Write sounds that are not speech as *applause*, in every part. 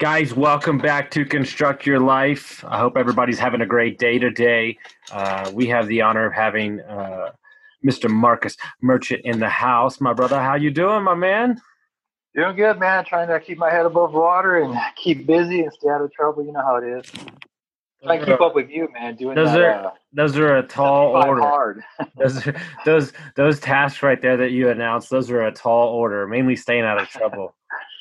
Guys, welcome back to Construct Your Life. I hope everybody's having a great day today. Uh, we have the honor of having uh, Mr. Marcus Merchant in the house. My brother, how you doing, my man? Doing good, man. Trying to keep my head above water and keep busy and stay out of trouble. You know how it is. Trying to keep up with you, man. Doing those that, are uh, those are a tall order. hard. *laughs* those those those tasks right there that you announced. Those are a tall order. Mainly staying out of trouble.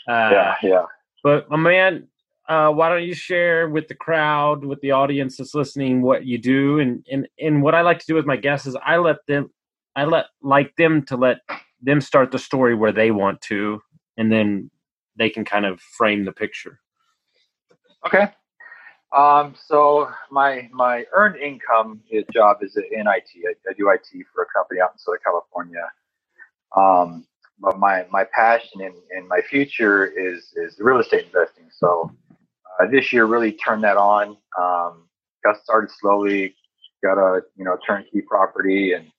Uh, yeah, yeah. But my man, uh, why don't you share with the crowd, with the audience that's listening, what you do, and and and what I like to do with my guests is I let them, I let like them to let them start the story where they want to, and then they can kind of frame the picture. Okay. Um, so my my earned income job is in IT. I, I do IT for a company out in Southern California. Um, my my passion and, and my future is is real estate investing. So uh, this year really turned that on. Um, got started slowly, got a you know turnkey property and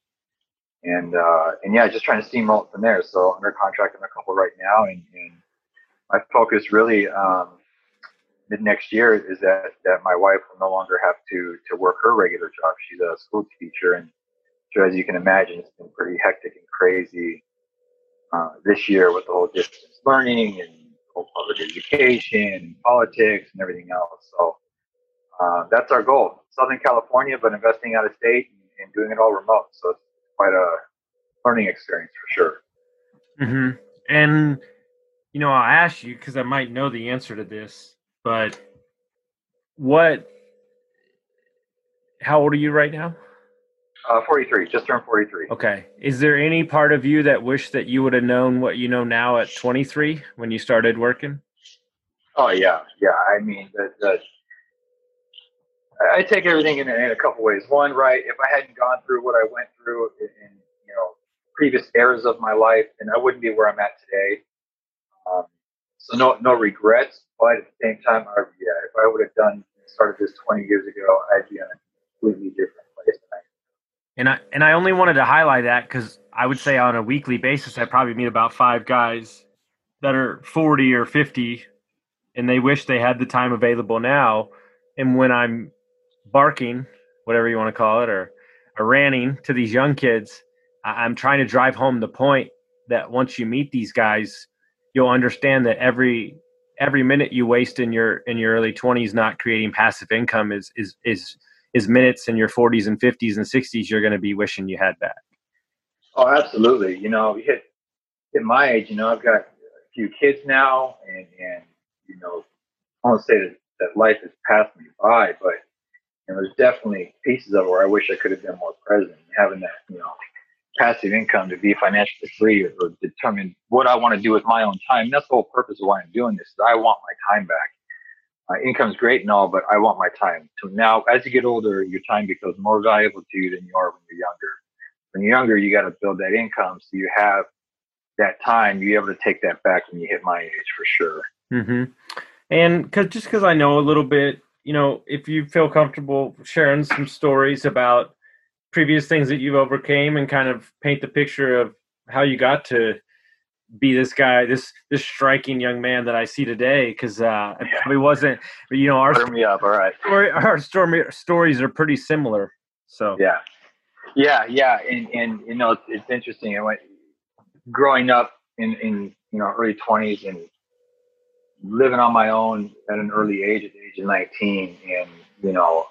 and uh, and yeah, just trying to steamroll from there. So under contract on a couple right now, and, and my focus really um, mid next year is that that my wife will no longer have to to work her regular job. She's a school teacher, and so as you can imagine, it's been pretty hectic and crazy uh, this year with the whole distance learning and public education and politics and everything else. So uh, that's our goal. Southern California, but investing out of state and, and, doing it all remote. So it's quite a learning experience for sure. Mm-hmm. And you know, I'll ask you because I might know the answer to this, but what? How old are you right now? Uh, 43, just turned 43. Okay. Is there any part of you that wish that you would have known what you know now at 23 when you started working? Oh yeah, yeah. I mean, the, the I take everything in, in a couple ways. One, right? If I hadn't gone through what I went through in, in you know previous eras of my life, then I wouldn't be where I'm at today. Um, so no, no regrets. But at the same time, I, yeah, if I would have done started this 20 years ago, I'd be in a completely different place than I and I and I only wanted to highlight that because I would say on a weekly basis I probably meet about five guys that are forty or fifty, and they wish they had the time available now. And when I'm barking, whatever you want to call it, or, or ranting to these young kids, I'm trying to drive home the point that once you meet these guys, you'll understand that every every minute you waste in your in your early 20s not creating passive income is is is is minutes in your 40s and 50s and 60s you're going to be wishing you had back. Oh, absolutely. You know, hit at my age, you know, I've got a few kids now, and and you know, I won't say that, that life has passed me by, but you know, there's definitely pieces of it where I wish I could have been more present, having that, you know, passive income to be financially free or, or determine what I want to do with my own time. That's the whole purpose of why I'm doing this. Is I want my time back uh, income's great and all, but I want my time. So now, as you get older, your time becomes more valuable to you than you are when you're younger. When you're younger, you got to build that income so you have that time. You're able to take that back when you hit my age for sure. Mm-hmm. And because just because I know a little bit, you know, if you feel comfortable sharing some stories about previous things that you've overcame and kind of paint the picture of how you got to be this guy, this this striking young man that I see today. Because uh, it probably wasn't, you know, our me up. All right, story, our story, stories are pretty similar. So yeah, yeah, yeah, and and you know, it's, it's interesting. I went growing up in in you know early twenties and living on my own at an early age, at the age of nineteen, and you know,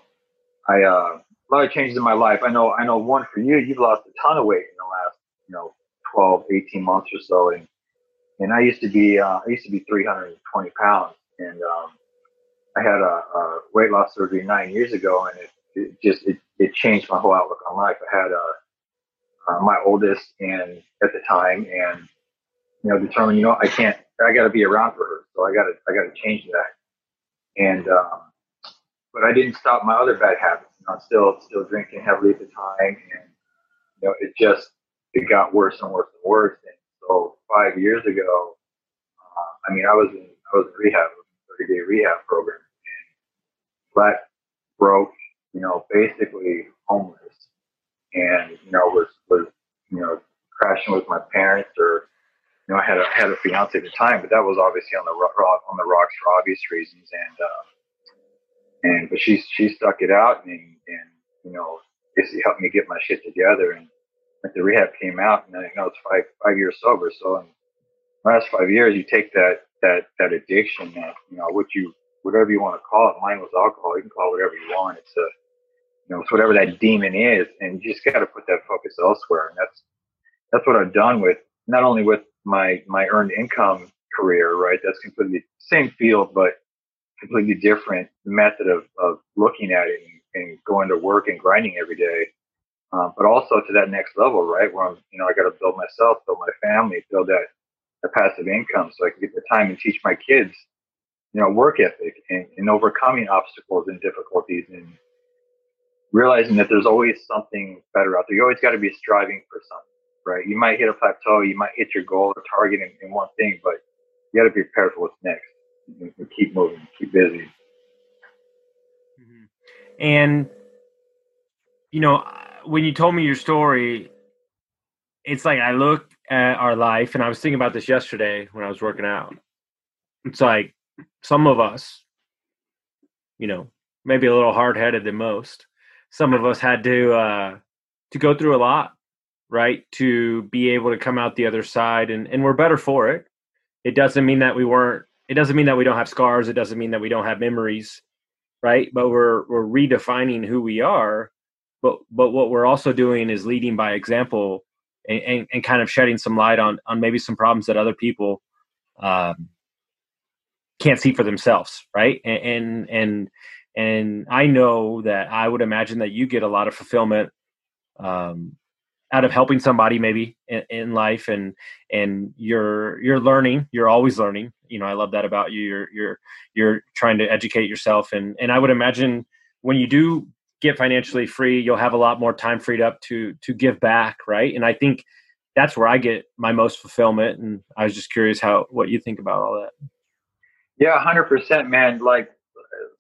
I uh, a lot of changes in my life. I know, I know. One for you, you've lost a ton of weight in the last, you know, 12, 18 months or so. And, and I used to be, uh, I used to be 320 pounds and, um, I had a, a, weight loss surgery nine years ago and it, it just, it, it, changed my whole outlook on life. I had, uh, uh, my oldest and at the time and, you know, determined, you know, I can't, I got to be around for her. So I got to, I got to change that. And, um, but I didn't stop my other bad habits. You know, I'm still still drinking heavily at the time, and you know, it just it got worse and worse and worse. And so five years ago, uh, I mean, I was in I was in rehab, 30 day rehab program, and flat broke, you know, basically homeless, and you know was was you know crashing with my parents or you know I had a had a fiance at the time, but that was obviously on the rock on the rocks for obvious reasons, and uh, and but she she stuck it out and and you know basically helped me get my shit together and when the rehab came out and you know it's five five years sober, so in the last five years you take that that that addiction that you know what you whatever you want to call it. Mine was alcohol. You can call it whatever you want. It's a you know, it's whatever that demon is, and you just got to put that focus elsewhere. And that's that's what I've done with not only with my my earned income career, right? That's completely same field, but completely different method of of looking at it and, and going to work and grinding every day. Um, but also to that next level, right? Where I'm, you know, I got to build myself, build my family, build that, that passive income, so I can get the time and teach my kids, you know, work ethic and, and overcoming obstacles and difficulties and realizing that there's always something better out there. You always got to be striving for something, right? You might hit a plateau, you might hit your goal or target in, in one thing, but you got to be prepared for what's next and, keep moving, keep busy. Mm-hmm. And, you know, when you told me your story, it's like I look at our life, and I was thinking about this yesterday when I was working out. It's like some of us, you know, maybe a little hard headed than most, some of us had to uh, to go through a lot, right, to be able to come out the other side, and and we're better for it. It doesn't mean that we weren't. It doesn't mean that we don't have scars. It doesn't mean that we don't have memories, right? But we're we're redefining who we are. But but what we're also doing is leading by example and, and, and kind of shedding some light on on maybe some problems that other people um, can't see for themselves, right? And and, and and I know that I would imagine that you get a lot of fulfillment um, out of helping somebody maybe in, in, life, and and you're you're learning. You're always learning. You know, I love that about you. You're you're you're trying to educate yourself, and and I would imagine when you do get financially free, you'll have a lot more time freed up to to give back, right? And I think that's where I get my most fulfillment. And I was just curious how what you think about all that. Yeah, hundred percent, man. Like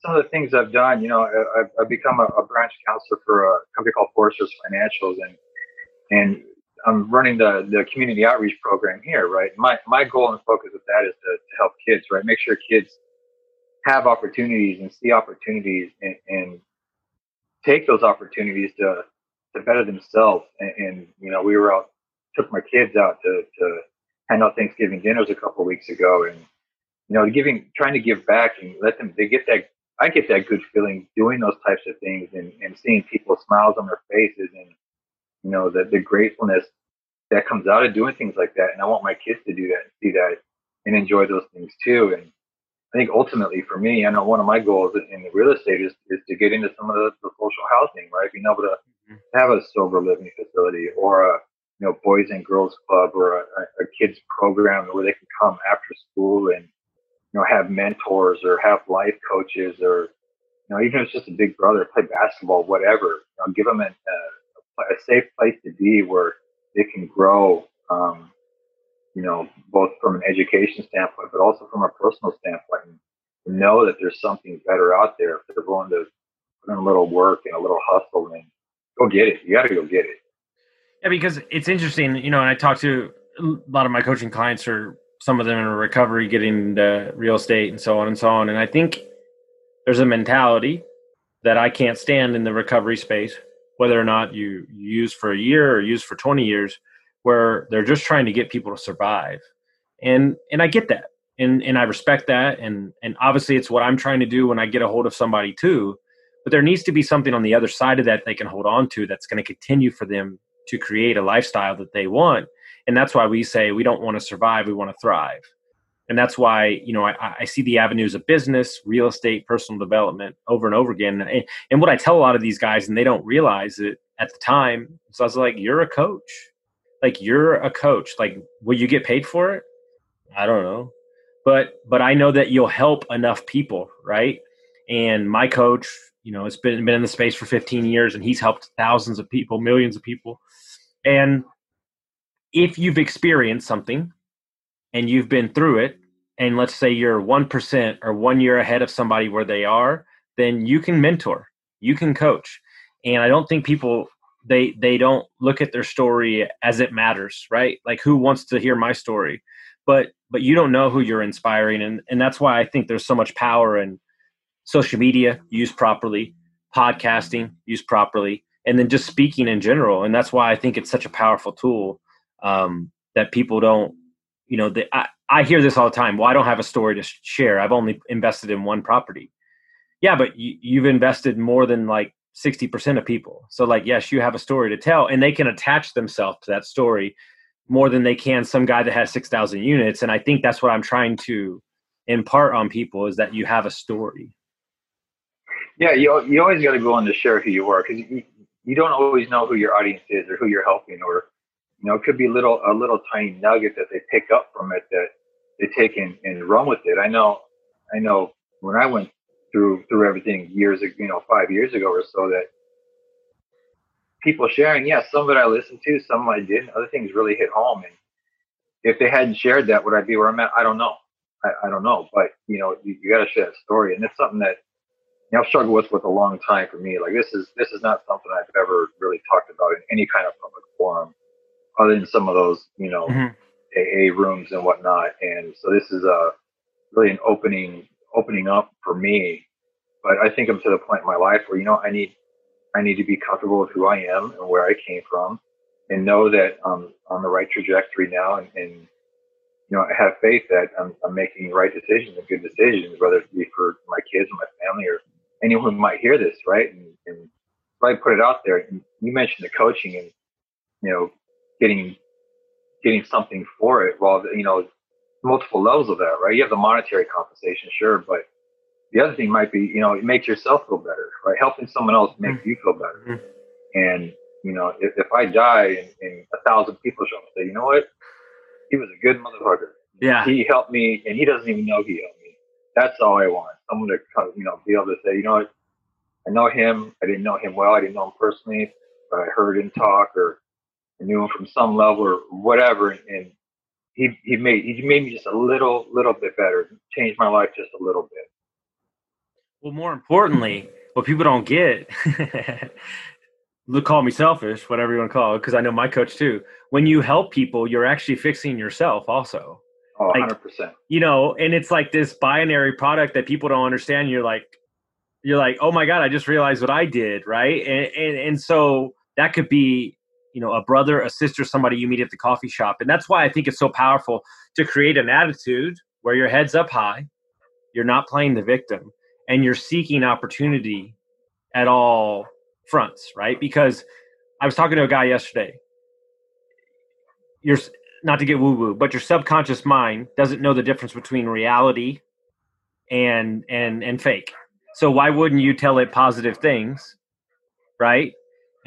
some of the things I've done, you know, I've, I've become a, a, branch counselor for a company called Foresters Financials, and and I'm running the the community outreach program here, right? My my goal and focus with that is to, to help kids, right? Make sure kids have opportunities and see opportunities and, and take those opportunities to to better themselves. And, and, you know, we were out, took my kids out to to hand out Thanksgiving dinners a couple weeks ago, and you know, giving, trying to give back and let them, they get that, I get that good feeling doing those types of things and, and seeing people's smiles on their faces and, you know, the, the gratefulness that comes out of doing things like that. And I want my kids to do that, and see that and enjoy those things too. And I think ultimately for me, I know one of my goals in the real estate is, is to get into some of the, the social housing, right? Being able to mm-hmm. have a sober living facility or a, you know, boys and girls club or a, a kids program where they can come after school and you know, have mentors or have life coaches or, you know, even if it's just a big brother, play basketball, whatever, you know, give them a, a, a safe place to be where they can grow, um, you know, both from an education standpoint, but also from a personal standpoint and know that there's something better out there if they're willing to put in a little work and a little hustle and go get it. You got to go get it. Yeah, because it's interesting, you know, and I talk to a lot of my coaching clients or some of them in recovery getting into real estate and so on and so on. And I think there's a mentality that I can't stand in the recovery space, whether or not you use for a year or use for 20 years, where they're just trying to get people to survive. And and I get that. And and I respect that. And and obviously it's what I'm trying to do when I get a hold of somebody too. But there needs to be something on the other side of that they can hold on to that's going to continue for them to create a lifestyle that they want and that's why we say we don't want to survive we want to thrive and that's why you know I, I, see the avenues of business real estate personal development over and over again and, and, what i tell a lot of these guys and they don't realize it at the time so i was like you're a coach like you're a coach like will you get paid for it i don't know but but i know that you'll help enough people right And my coach, you know, has been been in the space for 15 years, and he's helped thousands of people, millions of people. And if you've experienced something and you've been through it, and let's say you're one percent or one year ahead of somebody where they are, then you can mentor, you can coach. And I don't think people they they don't look at their story as it matters, right? Like who wants to hear my story? But but you don't know who you're inspiring and and that's why I think there's so much power in social media used properly, podcasting used properly, and then just speaking in general. And that's why I think it's such a powerful tool um, that people don't, you know, the, I, I hear this all the time. Well, I don't have a story to share. I've only invested in one property. Yeah, but you, you've invested more than like 60% of people. So, like, yes, you have a story to tell, and they can attach themselves to that story more than they can some guy that has 6,000 units. And I think that's what I'm trying to impart on people is that you have a story. Yeah, you, you always got to go on to share who you are because you, you don't always know who your audience is or who you're helping or you know it could be little a little tiny nugget that they pick up from it that they take and, and run with it i know i know when i went through through everything years you know five years ago or so that people sharing yeah some of it i listened to some i didn't other things really hit home and if they hadn't shared that would i be where i'm at i don't know i, I don't know but you know you, you got to share a story and it's something that you know, I've struggled with with a long time for me. Like this is this is not something I've ever really talked about in any kind of public forum, other than some of those you know mm-hmm. AA rooms and whatnot. And so this is a really an opening opening up for me. But I think I'm to the point in my life where you know I need I need to be comfortable with who I am and where I came from, and know that I'm on the right trajectory now, and, and you know I have faith that I'm, I'm making the right decisions and good decisions, whether it be for my kids or my family or anyone who might hear this, right? And, and I put it out there. You mentioned the coaching and you know getting getting something for it. Well, you know, multiple levels of that, right? You have the monetary compensation, sure, but the other thing might be, you know, it makes yourself feel better, right? Helping someone else makes mm-hmm. you feel better. Mm-hmm. And you know, if, if I die and, and a thousand people show up and say, you know what, he was a good motherfucker. Yeah, he helped me, and he doesn't even know he helped me. That's all I want someone to you know be able to say, you know what, I know him. I didn't know him well. I didn't know him personally, but I heard him talk or I knew him from some level or whatever, and he he made he made me just a little little bit better, changed my life just a little bit. Well, more importantly, what people don't get. *laughs* look call me selfish whatever you want to call it because i know my coach too when you help people you're actually fixing yourself also Oh, like, 100%. You know, and it's like this binary product that people don't understand. You're like, you're like, oh my God, I just realized what I did, right? And, and, and so that could be, you know, a brother, a sister, somebody you meet at the coffee shop. And that's why I think it's so powerful to create an attitude where your head's up high, you're not playing the victim, and you're seeking opportunity at all fronts, right? Because I was talking to a guy yesterday. You're not to get woo woo, but your subconscious mind doesn't know the difference between reality and and and fake. So why wouldn't you tell it positive things, right?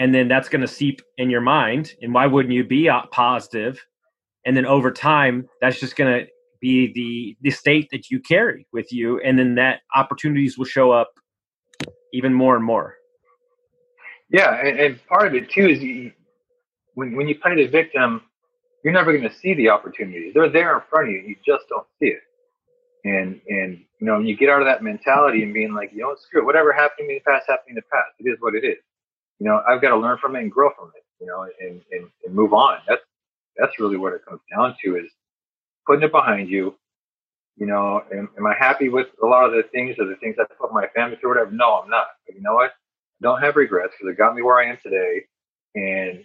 And then that's going to seep in your mind. And why wouldn't you be positive? And then over time, that's just going to be the the state that you carry with you, and then that opportunities will show up even more and more. Yeah, and, and part of it too is you, when when you play the victim, you're never going to see the opportunities. They're there in front of you. You just don't see it. And and you know, you get out of that mentality and being like, you know, screw it, whatever happened to me in the past happened in the past. It is what it is. You know, I've got to learn from it and grow from it. You know, and and, and move on. That's that's really what it comes down to is putting it behind you. You know, am, am I happy with a lot of the things or the things I put my family through, whatever? No, I'm not. But you know what? I don't have regrets because it got me where I am today. And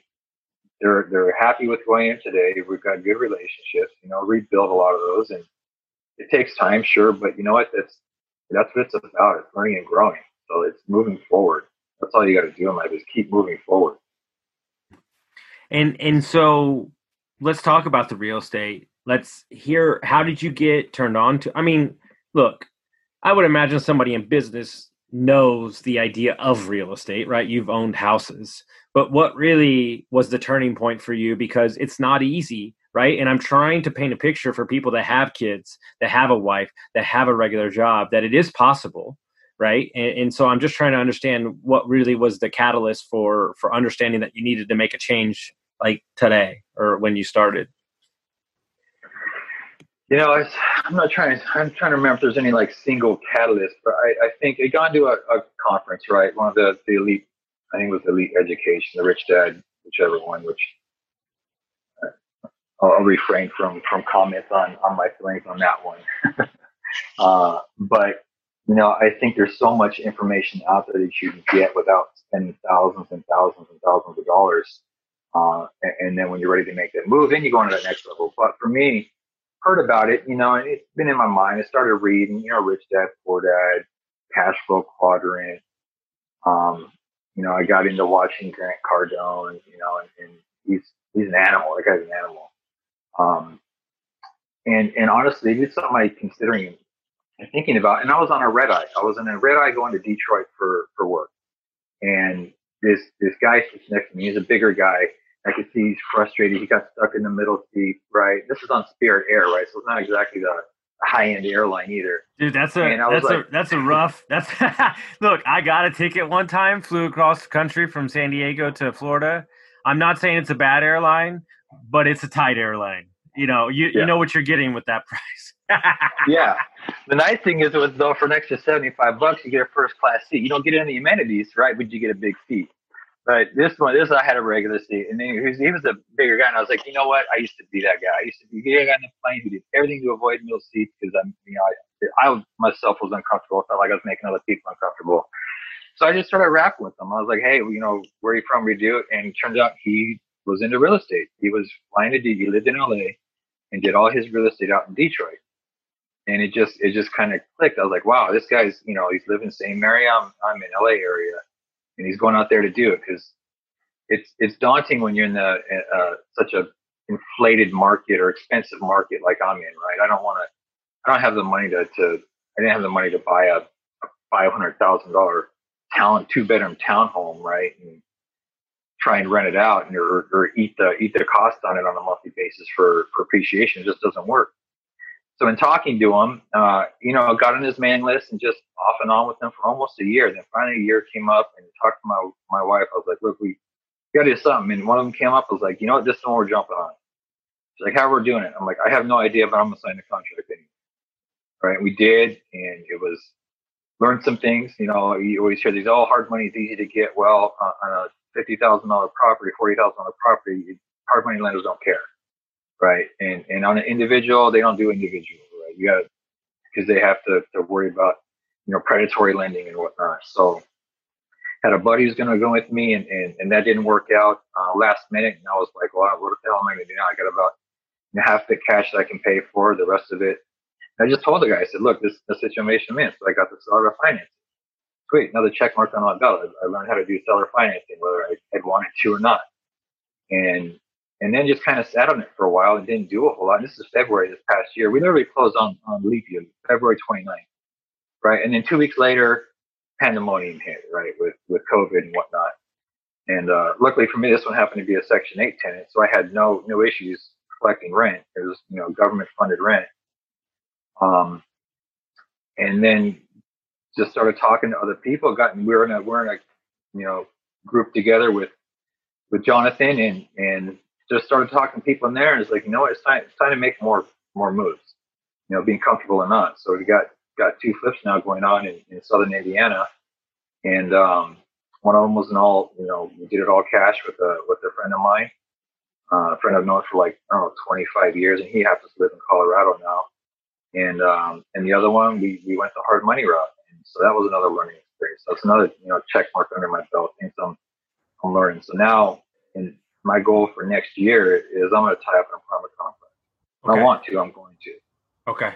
they're they're happy with who I am today. We've got good relationships. You know, rebuild a lot of those, and it takes time, sure, but you know what? That's that's what it's about. It's learning and growing. So it's moving forward. That's all you got to do in life is keep moving forward. And and so let's talk about the real estate. Let's hear how did you get turned on to? I mean, look, I would imagine somebody in business knows the idea of real estate, right? You've owned houses. But what really was the turning point for you? Because it's not easy, right? And I'm trying to paint a picture for people that have kids, that have a wife, that have a regular job, that it is possible. Right? And, and so I'm just trying to understand what really was the catalyst for for understanding that you needed to make a change like today or when you started. You know, I, am not trying. I'm trying to remember if there's any like single catalyst, but I, I think it got into a, a conference, right? One of the the elite, I think it was elite education, the rich dad, whichever one, which uh, I'll, I'll refrain from from comments on on my feelings on that one. *laughs* uh, but you know, I think there's so much information out there that you can get without spending thousands and thousands and thousands of dollars. Uh, and, and, then when you're ready to make that move, then you go into that next level. But for me, heard about it, you know, and it's been in my mind. I started reading, you know, Rich Dad, Poor Dad, Cash Flow Quadrant. Um, you know, I got into watching Grant Cardone, you know, and, and he's he's an animal. That guy's an animal. Um, and and honestly, it's something I'm considering and thinking about. And I was on a red eye. I was on a red eye going to Detroit for for work, and this this guy sits next to me. He's a bigger guy. I could see he's frustrated. He got stuck in the middle seat. Right. This is on Spirit Air, right? So it's not exactly the high end airline either. Dude, that's a that's like, a that's a rough. That's *laughs* look. I got a ticket one time. Flew across the country from San Diego to Florida. I'm not saying it's a bad airline, but it's a tight airline. You know, you yeah. you know what you're getting with that *laughs* price yeah. *laughs* The nice thing is with though for an extra seventy five bucks you get a first class seat. You don't get any amenities, right? But you get a big seat. But this one, this I had a regular seat, and then he was, he was a bigger guy, and I was like, you know what? I used to be that guy. I used to be the guy on the plane who did everything to avoid middle seats because I'm, you know, I, I myself was uncomfortable. I felt like I was making other people uncomfortable. So I just started rapping with him. I was like, hey, you know, where are you from? We do it. And it turns out he was into real estate. He was flying to D. He lived in LA and did all his real estate out in Detroit and it just it just kind of clicked. I was like, wow, this guy's you know he's living the same area I'm I'm in LA area, and he's going out there to do it because it's it's daunting when you're in the uh, such a inflated market or expensive market like I'm in, right? I don't want to. I don't have the money to to. I didn't have the money to buy a, a five hundred thousand dollar town two bedroom townhome, right? And try and rent it out and or, or eat the eat the cost on it on a monthly basis for for appreciation. It just doesn't work so in talking to him, uh, you know, got on his mailing list and just off and on with him for almost a year. Then finally a year came up and talked to my my wife. I was like, look, we got to do something. And one of them came up. I was like, you know what, this is one we're jumping on. She's like, how we're doing it? I'm like, I have no idea, but I'm gonna sign the contract anyway. Right? We did, and it was learned some things. You know, you always hear these, oh, hard money is easy to get. Well, uh, on a fifty thousand dollar property, forty thousand dollar property, hard money lenders don't care right? And and on an individual, they don't do individual, right? You got because they have to, to worry about you know predatory lending and whatnot. So had a buddy who's going to go with me, and, and and that didn't work out uh, last minute. And I was like, well, what the hell am I going to do now? I got about half the cash that I can pay for, the rest of it. And I just told the guy, I said, look, this is the situation in. So I got the seller financing. Sweet, another check mark on my belt. I learned how to do seller financing, whether I had wanted to or not. And and then just kind of sat on it for a while and didn't do a whole lot. And this is February this past year. We literally closed on, on leap year, February 29th, right? And then two weeks later, pandemonium hit, right, with, with COVID and whatnot. And uh, luckily for me, this one happened to be a Section 8 tenant, so I had no no issues collecting rent. It was you know government funded rent. Um, and then just started talking to other people. Got we were in a we're in a you know group together with with Jonathan and and just started talking to people in there, and it's like, you know what, it's time, it's time to make more more moves. You know, being comfortable or not. So we got got two flips now going on in, in Southern Indiana, and um, one of them was an all, you know, we did it all cash with a with a friend of mine, uh, a friend I've known for like I don't know 25 years, and he happens to live in Colorado now. And um, and the other one, we we went the hard money route, so that was another learning experience. That's another you know check mark under my belt, and some I'm learning. So now, and my goal for next year is I'm going to tie up an apartment complex. Okay. I want to. I'm going to. Okay.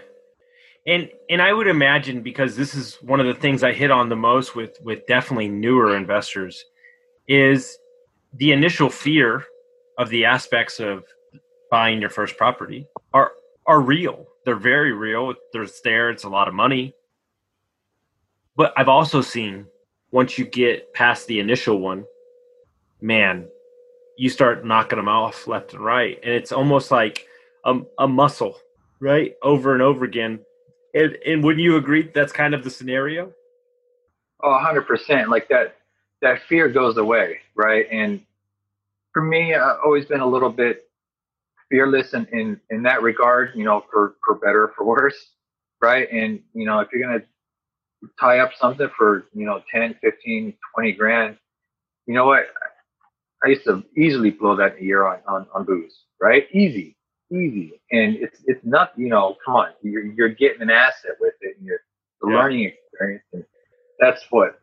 And and I would imagine because this is one of the things I hit on the most with with definitely newer investors is the initial fear of the aspects of buying your first property are are real. They're very real. There's there. It's a lot of money. But I've also seen once you get past the initial one, man, you start knocking them off left and right, and it's almost like a, a muscle, right, over and over again. And, and would you agree that's kind of the scenario? Oh, hundred percent. Like that, that fear goes away, right? And for me, I've always been a little bit fearless in, in, in that regard, you know, for, for better or for worse, right? And, you know, if you're going to tie up something for, you know, 10, 15, 20 grand, you know what? I used to easily blow that in a year on, on, on booze, right? Easy, easy. And it's, it's not, you know, come on, you're, you're getting an asset with it and you're the yeah. learning experience. And that's what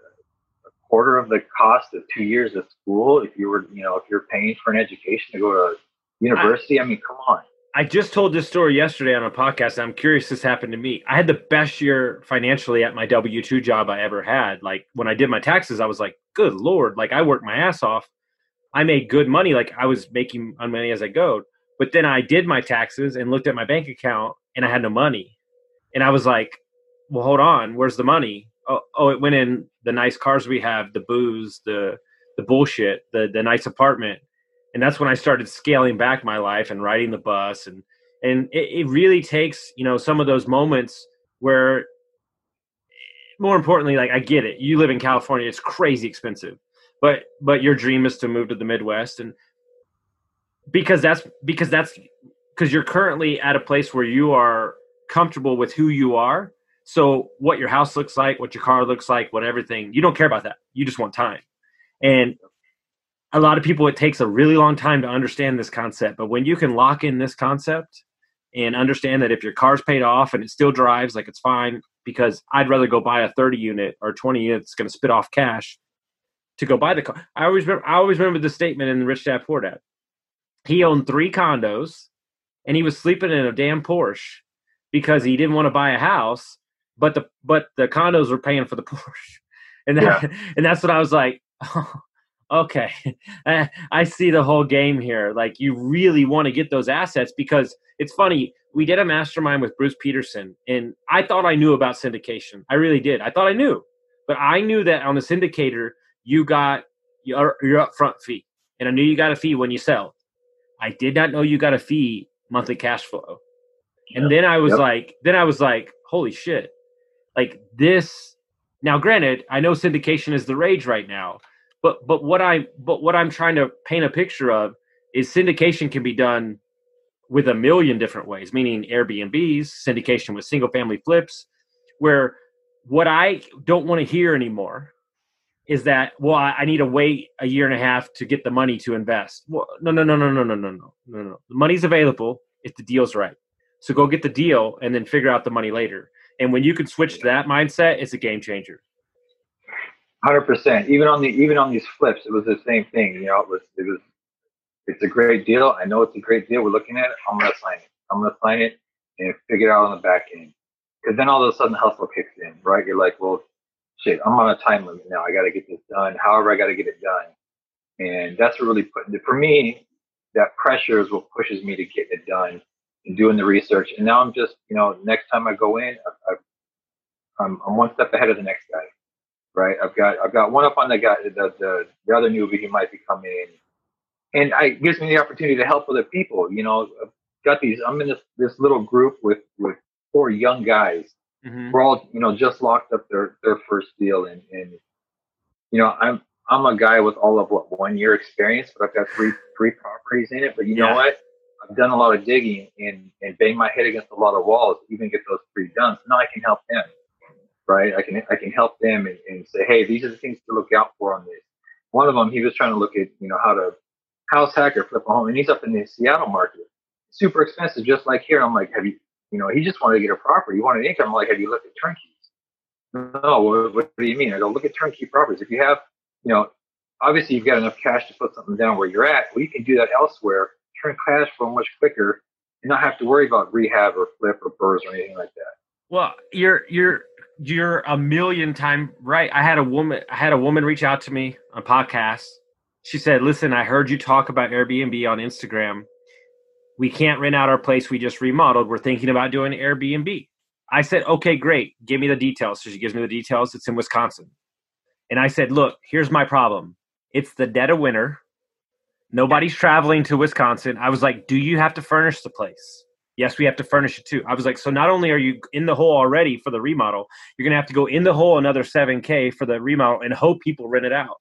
a quarter of the cost of two years of school. If you were, you know, if you're paying for an education to go to university, I, I mean, come on. I just told this story yesterday on a podcast. I'm curious this happened to me. I had the best year financially at my W 2 job I ever had. Like when I did my taxes, I was like, good Lord, like I worked my ass off. I made good money. Like I was making money as I go. But then I did my taxes and looked at my bank account and I had no money. And I was like, well, hold on, where's the money? Oh, oh, it went in the nice cars we have, the booze, the the bullshit, the the nice apartment, and that's when I started scaling back my life and riding the bus, and and it, it really takes you know some of those moments where, more importantly, like I get it, you live in California, it's crazy expensive, but but your dream is to move to the Midwest, and because that's because that's because you're currently at a place where you are comfortable with who you are. So what your house looks like, what your car looks like, what everything, you don't care about that. You just want time. And a lot of people it takes a really long time to understand this concept, but when you can lock in this concept and understand that if your car's paid off and it still drives like it's fine because I'd rather go buy a 30 unit or 20 unit that's going to spit off cash to go buy the car. I always remember, I always remember the statement in Rich Dad Poor Dad. He owned three condos and he was sleeping in a damn Porsche because he didn't want to buy a house but the but the condos were paying for the *laughs* Porsche, and that, yeah. and that's what I was like. *laughs* Oh, okay, *laughs* I see the whole game here. Like you really want to get those assets because it's funny. We did a mastermind with Bruce Peterson, and I thought I knew about syndication. I really did. I thought I knew, but I knew that on the syndicator you got your your upfront fee, and I knew you got a fee when you sell. I did not know you got a fee monthly cash flow. And then I was yep. like, then I was like, holy shit like this now granted i know syndication is the rage right now but but what i but what i'm trying to paint a picture of is syndication can be done with a million different ways meaning airbnbs syndication with single family flips where what i don't want to hear anymore is that well I, need to wait a year and a half to get the money to invest. Well no no no no no no no no no no. The money's available if the deal's right. So go get the deal and then figure out the money later. And when you can switch to that mindset, it's a game changer. Hundred percent. Even on the even on these flips, it was the same thing. You know, it was it was it's a great deal. I know it's a great deal. We're looking at it. I'm gonna sign it. I'm gonna sign it and figure it out on the back end. Because then all of a sudden hustle kicks in, right? You're like, well, shit, I'm on a time limit now. I got to get this done. However, I got to get it done. And that's what really put for me. That pressure is what pushes me to get it done and doing the research. And now I'm just, you know, next time I go in, I, I, I'm, I'm one step ahead of the next guy, right? I've got I've got one up on the guy, the the, the other newbie who might be coming in, and it gives me the opportunity to help other people. You know, I've got these. I'm in this this little group with with four young guys. Mm-hmm. We're all you know just locked up their their first deal, and and you know I'm I'm a guy with all of what one year experience, but I've got three three properties in it. But you yeah. know what? I've done a lot of digging and, and bang my head against a lot of walls to even get those three done. So now I can help them, right? I can I can help them and, and say, hey, these are the things to look out for on this. One of them, he was trying to look at you know how to house hack or flip a home, and he's up in the Seattle market, super expensive, just like here. I'm like, have you, you know, he just wanted to get a property, he wanted income. I'm like, have you looked at turnkeys? No, what, what do you mean? I go, look at turnkey properties. If you have, you know, obviously you've got enough cash to put something down where you're at. Well, you can do that elsewhere turn cash flow much quicker and not have to worry about rehab or flip or BRRRRs or anything like that. Well, you're you're you're a million time right. I had a woman I had a woman reach out to me on podcast. She said, "Listen, I heard you talk about Airbnb on Instagram. We can't rent out our place we just remodeled. We're thinking about doing Airbnb." I said, "Okay, great. Give me the details." So she gives me the details. It's in Wisconsin. And I said, "Look, here's my problem. It's the dead of winter. Nobody's traveling to Wisconsin. I was like, do you have to furnish the place? Yes, we have to furnish it too. I was like, so not only are you in the hole already for the remodel, you're gonna have to go in the hole another 7K for the remodel and hope people rent it out.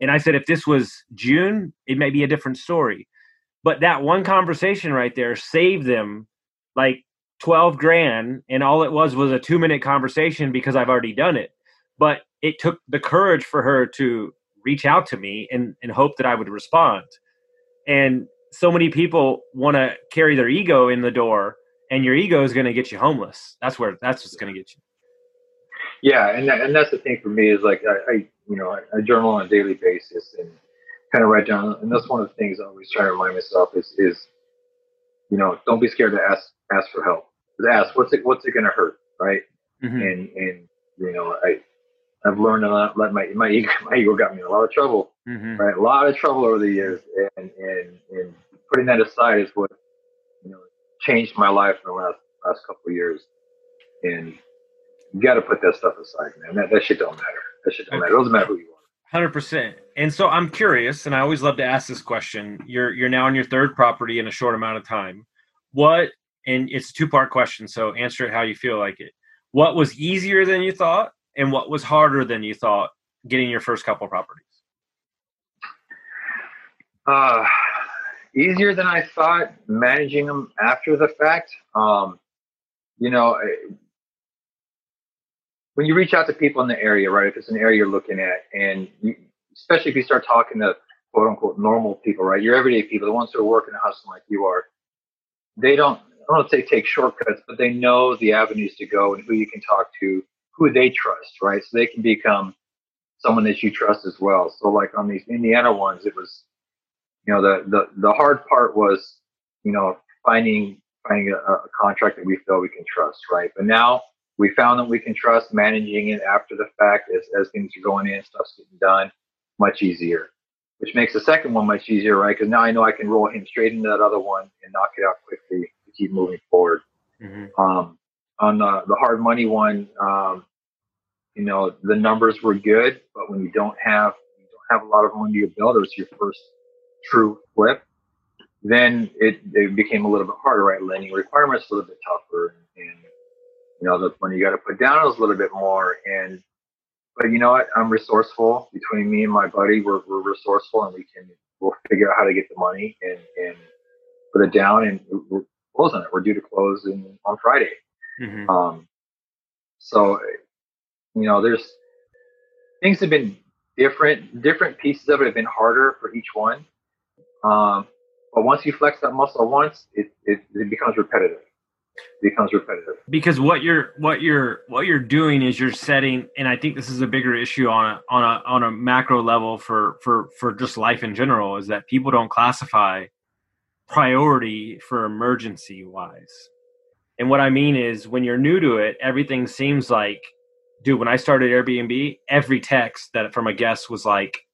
And I said, if this was June, it may be a different story. But that one conversation right there saved them like 12 grand. And all it was was a two minute conversation because I've already done it. But it took the courage for her to reach out to me and, and hope that I would respond. And so many people want to carry their ego in the door, and your ego is going to get you homeless. That's where that's what's going to get you. Yeah, and that, and that's the thing for me is like I, I you know I, I, journal on a daily basis and kind of write down, and that's one of the things I always try to remind myself is is you know don't be scared to ask ask for help. Just ask what's it what's it going to hurt, right? Mm-hmm. And and you know I I've learned a lot. Let my my ego, *laughs* my ego got me in a lot of trouble, mm-hmm. right? A lot of trouble over the years, and and and putting that aside is what you know changed my life in the last last couple of years. And you got to put that stuff aside, man. That that shit don't matter. That shit don't matter. It doesn't matter who you are. Hundred percent. And so I'm curious, and I always love to ask this question. You're you're now on your third property in a short amount of time. What? And it's a two part question, so answer it how you feel like it. What was easier than you thought, and what was harder than you thought getting your first couple properties? Uh, easier than I thought managing them after the fact. Um, you know, when you reach out to people in the area, right? If it's an area you're looking at, and you, especially if you start talking to quote unquote normal people, right? Your everyday people, the ones who are working and hustling like you are, they don't. I don't say take shortcuts, but they know the avenues to go and who you can talk to who they trust, right? So they can become someone that you trust as well. So like on these Indiana ones, it was, you know, the the the hard part was, you know, finding finding a, a contract that we feel we can trust, right? But now we found that we can trust managing it after the fact as, as things are going in, stuff's getting done, much easier. Which makes the second one much easier, right? Because now I know I can roll him straight into that other one and knock it out quickly to keep moving forward. Mm-hmm. Um, on the, the hard money one, um, you know, the numbers were good, but when you don't have you don't have a lot of money to build, it's your first true flip, then it, it became a little bit harder, right? Lending requirements a little bit tougher, and, and you know, the money you got to put down is a little bit more. And but you know what? I'm resourceful. Between me and my buddy, we're we're resourceful, and we can we'll figure out how to get the money and and put it down, and we're closing it. We're due to close in, on Friday. Mm-hmm. Um, so you know, there's things have been different. Different pieces of it have been harder for each one. Um, but once you flex that muscle once, it, it, it becomes repetitive. It becomes repetitive. Because what you're what you're what you're doing is you're setting, and I think this is a bigger issue on a on a on a macro level for for for just life in general is that people don't classify priority for emergency wise. And what I mean is when you're new to it, everything seems like dude, when I started Airbnb, every text that from a guest was like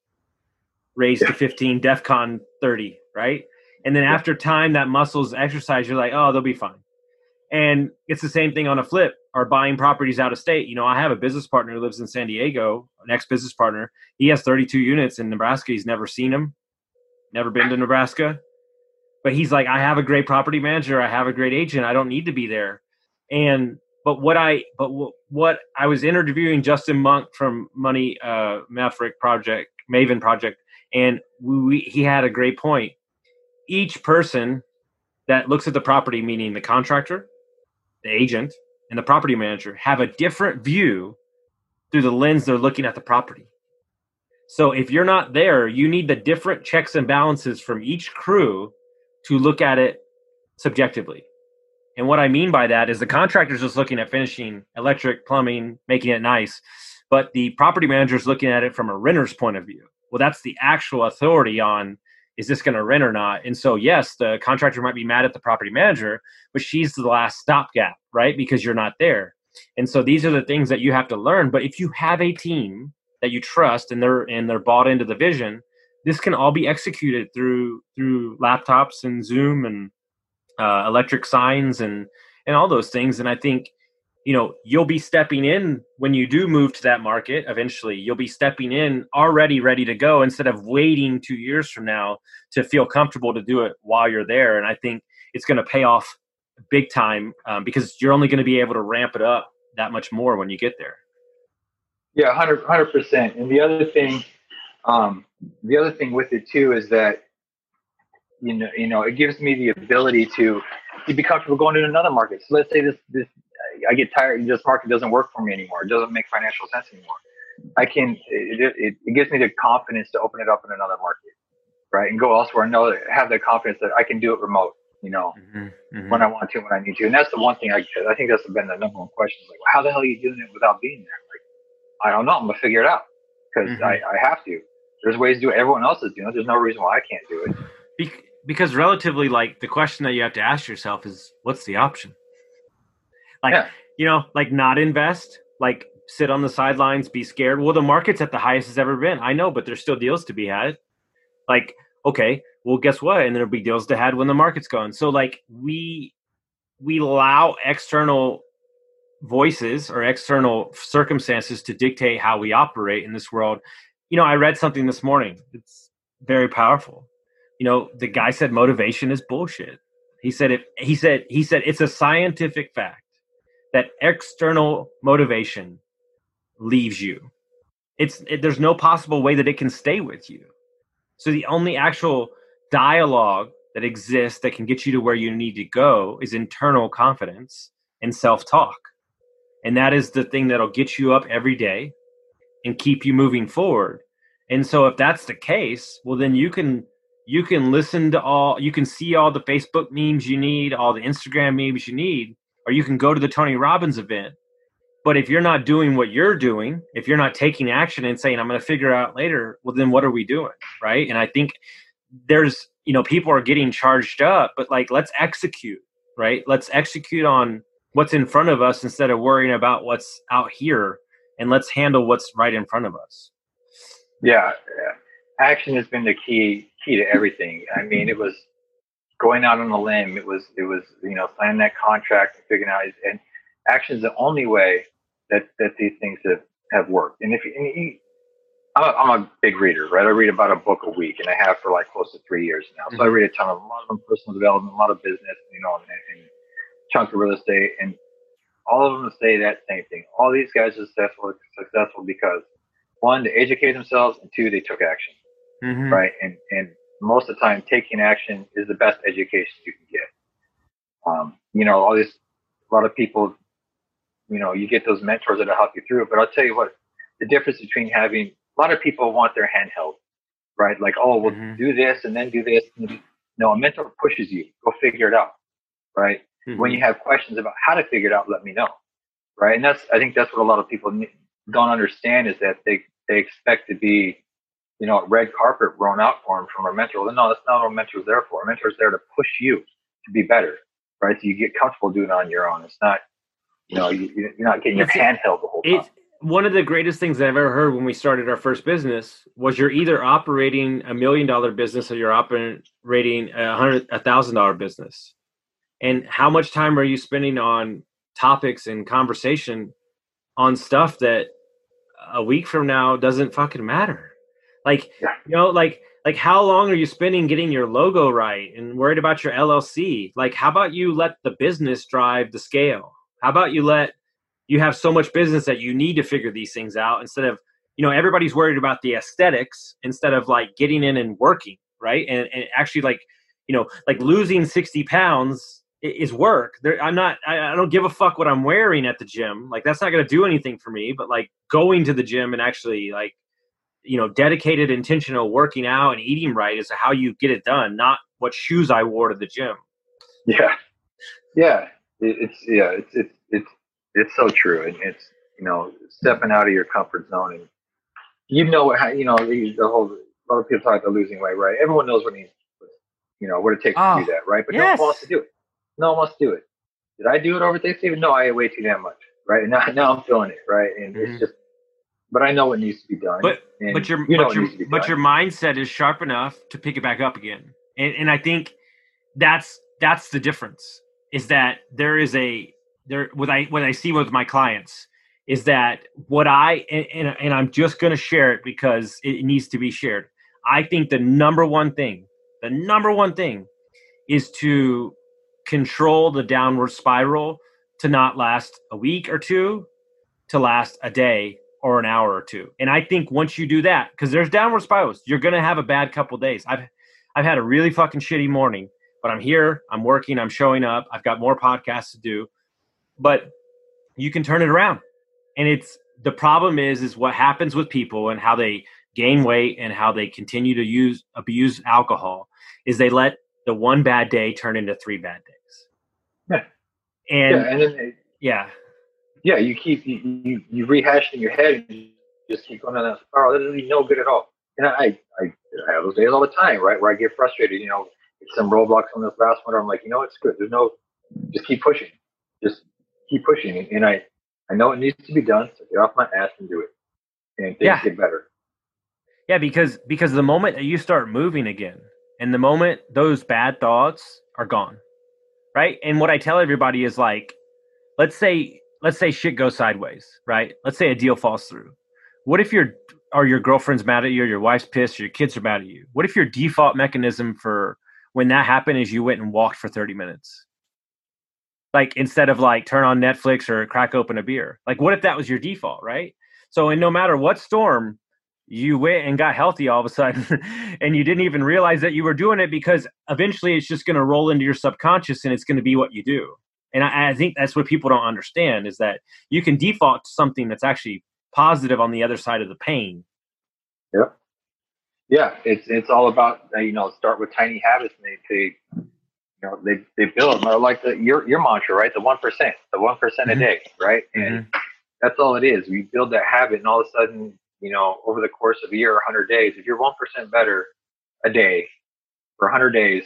raised yeah. to 15, DEFCON 30, right? And then after time, that muscles exercise, you're like, oh, they'll be fine. And it's the same thing on a flip or buying properties out of state. You know, I have a business partner who lives in San Diego, an ex business partner. He has 32 units in Nebraska. He's never seen them, never been to Nebraska. But he's like, I have a great property manager. I have a great agent. I don't need to be there. And but what I but what I was interviewing Justin Monk from Money uh, Maverick Project Maven Project, and we, he had a great point. Each person that looks at the property, meaning the contractor, the agent, and the property manager, have a different view through the lens they're looking at the property. So if you're not there, you need the different checks and balances from each crew to look at it subjectively. And what I mean by that is the contractor's just looking at finishing electric, plumbing, making it nice. But the property manager is looking at it from a renter's point of view. Well, that's the actual authority on is this going to rent or not? And so, yes, the contractor might be mad at the property manager, but she's the last stopgap, right? Because you're not there. And so these are the things that you have to learn. But if you have a team that you trust and they're and they're bought into the vision, this can all be executed through through laptops and Zoom and uh, electric signs and and all those things. And I think you know you'll be stepping in when you do move to that market eventually you'll be stepping in already ready to go instead of waiting two years from now to feel comfortable to do it while you're there and i think it's going to pay off big time um, because you're only going to be able to ramp it up that much more when you get there. Yeah, 100 percent. And the other thing, um, the other thing with it too is that you know, you know, it gives me the ability to to be comfortable going to another market. So let's say this this I get tired, this market doesn't work for me anymore. It doesn't make financial sense anymore. I can it, it, it gives me the confidence to open it up in another market, right, and go elsewhere. And know have the confidence that I can do it remote. You know, mm-hmm, mm-hmm. when I want to, when I need to, and that's the one thing I I think that's been the number one question. Like, how the hell are you doing it without being there? Like, I don't know. I'm gonna figure it out because mm-hmm. I, I have to. There's ways to do it. Everyone else is doing it. There's no reason why I can't do it. Be- because relatively, like the question that you have to ask yourself is, what's the option? Like, yeah. you know, like not invest, like sit on the sidelines, be scared. Well, the market's at the highest it's ever been. I know, but there's still deals to be had. Like, okay, well, guess what? And there'll be deals to had when the market's gone. So, like, we we allow external voices or external circumstances to dictate how we operate in this world. You know, I read something this morning. It's very powerful. You know, the guy said motivation is bullshit. He said it he said he said it's a scientific fact that external motivation leaves you. It's it, there's no possible way that it can stay with you. So the only actual dialogue that exists that can get you to where you need to go is internal confidence and self-talk. And that is the thing that'll get you up every day and keep you moving forward. And so if that's the case, well then you can you can listen to all you can see all the Facebook memes you need, all the Instagram memes you need, or you can go to the Tony Robbins event but if you're not doing what you're doing, if you're not taking action and saying, I'm going to figure out later, well, then what are we doing? Right. And I think there's, you know, people are getting charged up, but like, let's execute, right? Let's execute on what's in front of us instead of worrying about what's out here and let's handle what's right in front of us. Yeah. Action has been the key, key to everything. I mean, it was going out on a limb. It was, it was, you know, signing that contract and figuring out, and action is the only way that that these things have, have worked. And if you, and you I'm, a, I'm a big reader, right? I read about a book a week, and I have for like close to three years now. So mm-hmm. I read a ton of a lot of them personal development, a lot of business, you know, and, and chunk of real estate, and all of them say that same thing. All these guys are successful successful because one, they educate themselves, and two, they took action, mm-hmm. right? And and most of the time, taking action is the best education you can get. Um, you know, all this, a lot of people you know, you get those mentors that'll help you through it. But I'll tell you what, the difference between having a lot of people want their hand held, right? Like, oh, we'll mm-hmm. do this and then do this. No, a mentor pushes you. Go figure it out, right? Mm-hmm. When you have questions about how to figure it out, let me know, right? And that's I think that's what a lot of people don't understand is that they they expect to be, you know, red carpet rolled out for him from a mentor. Well, no, that's not what a mentor's there for. A mentor's there to push you to be better, right? So you get comfortable doing it on your own. It's not you know, you, are not getting your hand held the whole time. One of the greatest things I've ever heard when we started our first business was you're either operating a million dollar business or you're operating a hundred a thousand dollar business. And how much time are you spending on topics and conversation on stuff that a week from now doesn't fucking matter? Like, yeah. you know, like like how long are you spending getting your logo right and worried about your LLC? Like, how about you let the business drive the scale? How about you let you have so much business that you need to figure these things out instead of you know everybody's worried about the aesthetics instead of like getting in and working right and, and actually like you know like losing 60 pounds is work there, i'm not I, I don't give a fuck what i'm wearing at the gym like that's not going to do anything for me but like going to the gym and actually like you know dedicated intentional working out and eating right is how you get it done not what shoes i wore to the gym yeah yeah it's yeah, it's it's it's it's so true, and it's you know stepping out of your comfort zone, and you know how you know the, the whole. A lot of people talk about losing weight, right? Everyone knows what needs, you know, what it takes oh, to do that, right? But yes. no one wants to do it. No one wants to do it. Did I do it over Thanksgiving? No, I ate way too damn much, right? And now, now I'm feeling it, right? And mm-hmm. it's just, but I know what needs to be done. But but your you but your but your mindset is sharp enough to pick it back up again, and and I think that's that's the difference is that there is a there what I what I see with my clients is that what I and, and I'm just going to share it because it needs to be shared. I think the number one thing, the number one thing is to control the downward spiral to not last a week or two, to last a day or an hour or two. And I think once you do that, because there's downward spirals, you're gonna have a bad couple days. I've I've had a really fucking shitty morning, but I'm here, I'm working, I'm showing up, I've got more podcasts to do. But you can turn it around. And it's the problem is is what happens with people and how they gain weight and how they continue to use abuse alcohol is they let the one bad day turn into three bad days. Yeah. And yeah, and then they, yeah, yeah, you keep you, you, you rehash in your head and you just keep going on that spiral. It doesn't no good at all. And I, I I have those days all the time, right, where I get frustrated. You know, some roadblocks on this last one. I'm like, you know, it's good. There's no, just keep pushing, just keep pushing. And I I know it needs to be done, so get off my ass and do it, and things Yeah. get better. Yeah, because because the moment that you start moving again, and the moment those bad thoughts are gone, right? And what I tell everybody is like, let's say let's say shit goes sideways, right? Let's say a deal falls through. What if your or your girlfriend's mad at you, or your wife's pissed, or your kids are mad at you? What if your default mechanism for when that happened is you went and walked for thirty minutes? Like instead of like turn on Netflix or crack open a beer. Like what if that was your default, right? So and no matter what storm, you went and got healthy all of a sudden *laughs* and you didn't even realize that you were doing it because eventually it's just going to roll into your subconscious and it's going to be what you do and I, I think that's what people don't understand is that you can default to something that's actually positive on the other side of the pain Yeah, Yeah, it's it's all about uh, you know start with tiny habits and they they you know they they build them. Or like the your your mantra right? The one percent the one percent a Mhm. day right? And that's all it is. We build that habit and all of a sudden you know over the course of a year or 100 days if you're one percent better a day for 100 days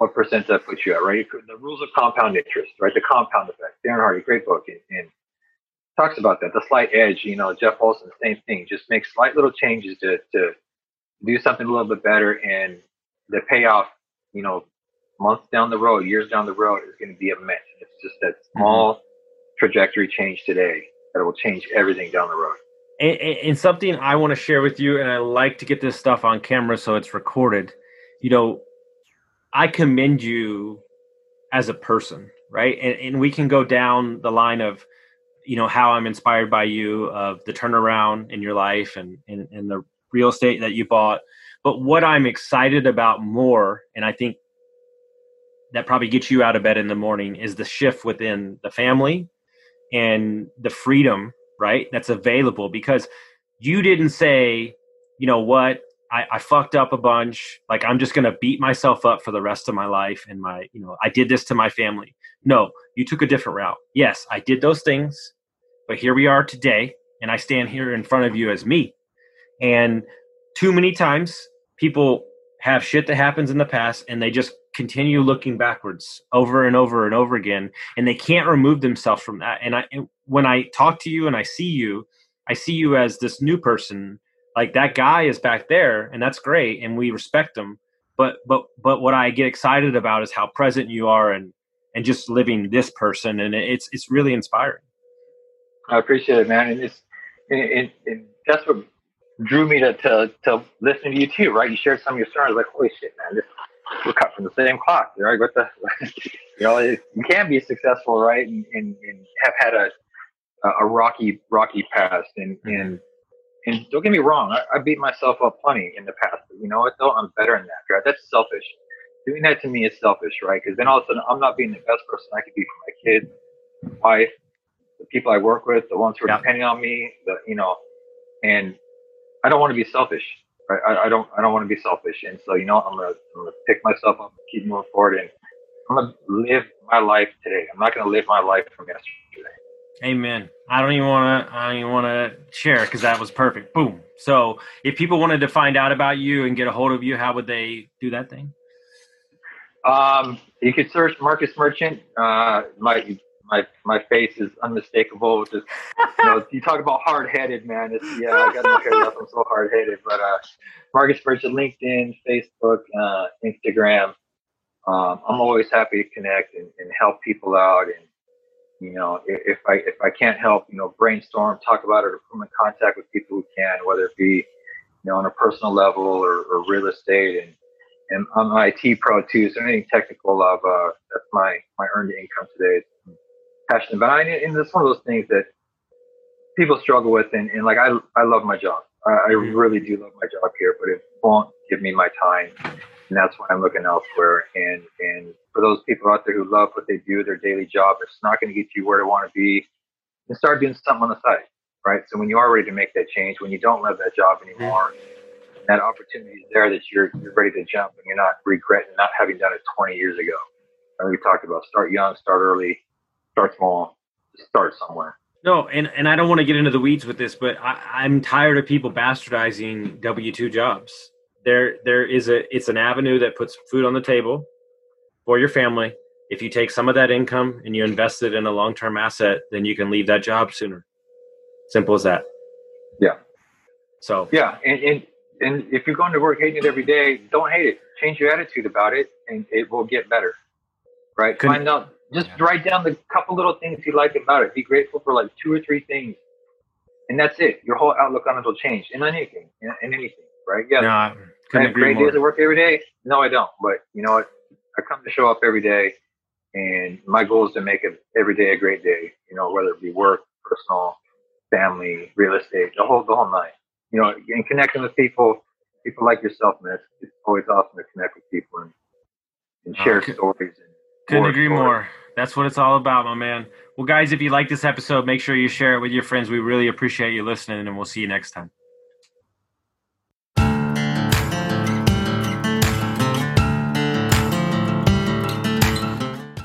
what percent that puts you at right? The rules of compound interest right? The compound effect. Darren Hardy great book and, and talks about that. The slight edge you know Jeff Olson same thing. Just make slight little changes to to do something a little bit better and the payoff you know months down the road years down the road is going to be immense it's just that mm-hmm. small trajectory change today that will change everything down the road. And and something i want to share with you and i like to get this stuff on camera so it's recorded. You know i commend you as a person right? And, and we can go down the line of you know how i'm inspired by you of the turnaround in your life and and, and the real estate that you bought. But what i'm excited about more and i think that probably gets you out of bed in the morning is the shift within the family and the freedom right that's available. Because you didn't say you know what I, I fucked up a bunch. Like i'm just gonna beat myself up for the rest of my life and my you know i did this to my family. No you took a different route. Yes i did those things but here we are today and i stand here in front of you as me. And too many times people have shit that happens in the past and they just continue looking backwards over and over and over again and they can't remove themselves from that. And i when i talk to you and i see you i see you as this new person like that guy is back there and that's great and we respect him but but but what i get excited about is how present you are and and just living this person and it's it's really inspiring I appreciate it, man. And it's and, and, that's what drew me to, to to listening to you too, right? You shared some of your stories, like holy shit, man, this, we're cut from the same cloth, right? What the, *laughs* you know, it, you can be successful, right? And, and, and have had a a rocky rocky past, and and and don't get me wrong, I, I beat myself up plenty in the past. But you know what though? I'm better than that, right? That's selfish. Doing that to me is selfish, right? Because then all of a sudden I'm not being the best person I could be for my kids, wife, the people I work with, the ones who are Yeah. depending on me, the you know, and I don't want to be selfish. Right? I, I don't I don't want to be selfish, and so you know I'm gonna I'm gonna pick myself up, keep moving forward, and I'm gonna live my life today. I'm not gonna live my life from yesterday. Amen. I don't even want to. I don't even want to share because that was perfect. Boom. So, if people wanted to find out about you and get a hold of you, how would they do that thing? Um, you could search Marcus Merchant. Uh, my my my face is unmistakable. Just you know, you talk about hard headed, man. It's, yeah, I got no hair left. I'm so hard headed. But uh, Marcus Merchant, LinkedIn, Facebook, uh, Instagram. Um, I'm always happy to connect and, and help people out. And you know, if, I if I can't help, you know, brainstorm, talk about it, or put in contact with people who can, whether it be you know on a personal level or, or real estate and and I'm an IT pro too, so anything technical of uh, that's my my earned income today. Passionate about, it. and it's one of those things that people struggle with, and, and like I I love my job. I, I mm-hmm. really do love my job here, but it won't give me my time, and that's why I'm looking elsewhere. And and for those people out there who love what they do, their daily job, it's not going to get you where you want to be. And start doing something on the side, right? So when you are ready to make that change, when you don't love that job anymore. That opportunity is there that you're, you're ready to jump and you're not regretting not having done it 20 years ago. And we talked about start young, start early, start small, start somewhere. No, and, and I don't want to get into the weeds with this, but I, I'm tired of people bastardizing W two jobs. There there is a it's an avenue that puts food on the table for your family. If you take some of that income and you invest it in a long term asset, then you can leave that job sooner. Simple as that. Yeah. So yeah, and, and and if you're going to work hating it every day, don't hate it. Change your attitude about it, and it will get better. Right? Couldn't, Find out. Just yeah. write down the couple little things you like about it. Be grateful for like two or three things, and that's it. Your whole outlook on it will change. In anything, in, in anything, right? Yeah. No, I, I have great more. days at work every day. No, I don't. But you know what? I come to show up every day, and my goal is to make it every day a great day. You know, whether it be work, personal, family, real estate, the whole the whole nine you know, and connecting with people, people like yourself, man. It's, it's always awesome to connect with people and, and oh, share stories. And couldn't agree stories. more. That's what it's all about, my man. Well, guys, if you like this episode, make sure you share it with your friends. We really appreciate you listening, and we'll see you next time.